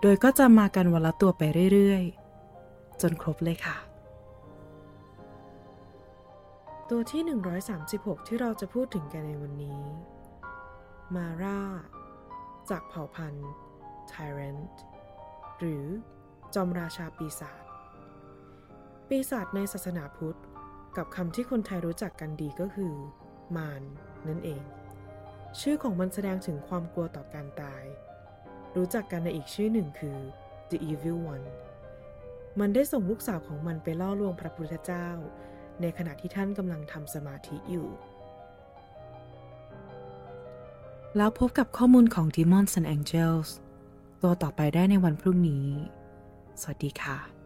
โดยก็จะมากันวันละตัวไปเรื่อยๆ จนครบเลยค่ะ ตัวที่ 136 ที่เราจะพูดถึงกันในวันนี้ มาร่า จากเผ่าพันธุ์ Tyrant หรือจอมราชาปีศาจ ปีศาจในศาสนาพุทธ กับคำที่คนไทยรู้จักกันดีก็คือ มารนั่นเอง ชื่อของมันแสดงถึงความกลัวต่อการตาย รู้จักกันในอีกชื่อหนึ่งคือ The Evil One มันได้ส่งลูกสาวของมันไปล่อลวงพระพุทธเจ้า ในขณะที่ท่านกำลังทำสมาธิอยู่ แล้วพบกับข้อมูลของ Demons and Angels ตัวต่อไปได้ในวันพรุ่งนี้ สวัสดีค่ะ